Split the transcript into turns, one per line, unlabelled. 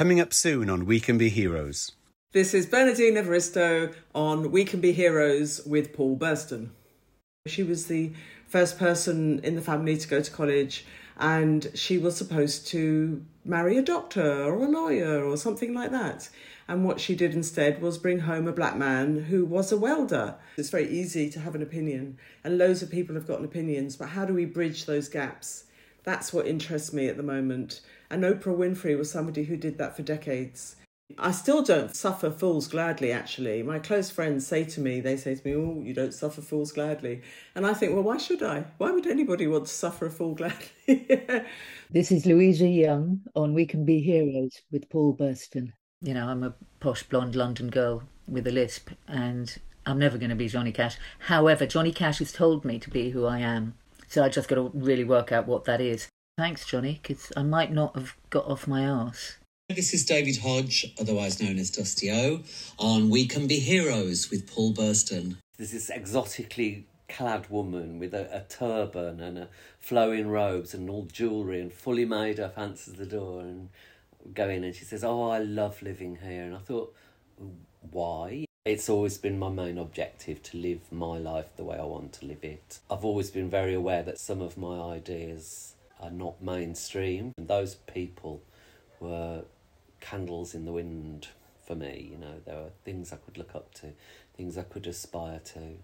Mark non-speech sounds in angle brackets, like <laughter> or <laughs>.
Coming up soon on We Can Be Heroes.
This is Bernardine Evaristo on We Can Be Heroes with Paul Burston. She was the first person in the family to go to college, and she was supposed to marry a doctor or a lawyer or something like that. And what she did instead was bring home a black man who was a welder. It's very easy to have an opinion, and loads of people have got opinions, but how do we bridge those gaps? That's what interests me at the moment. And Oprah Winfrey was somebody who did that for decades. I still don't suffer fools gladly, actually. My close friends say to me, they say to me, Oh, you don't suffer fools gladly. And I think, Well, why should I? Why would anybody want to suffer a fool gladly? <laughs>
this is Louisa Young on We Can Be Heroes with Paul Burston
you know, I'm a posh blonde London girl with a lisp, and I'm never going to be Johnny Cash. However, Johnny Cash has told me to be who I am, so I just got to really work out what that is. Thanks, Johnny, because I might not have got off my arse.
This is David Hodge, otherwise known as Dusty O, on We Can Be Heroes with Paul Burston.
There's this exotically clad woman with a, a turban and a flowing robes and all jewellery and fully made up answers the door and go in and she says, Oh, I love living here. And I thought, Why? It's always been my main objective to live my life the way I want to live it. I've always been very aware that some of my ideas are not mainstream, and those people were candles in the wind for me. You know, there were things I could look up to, things I could aspire to.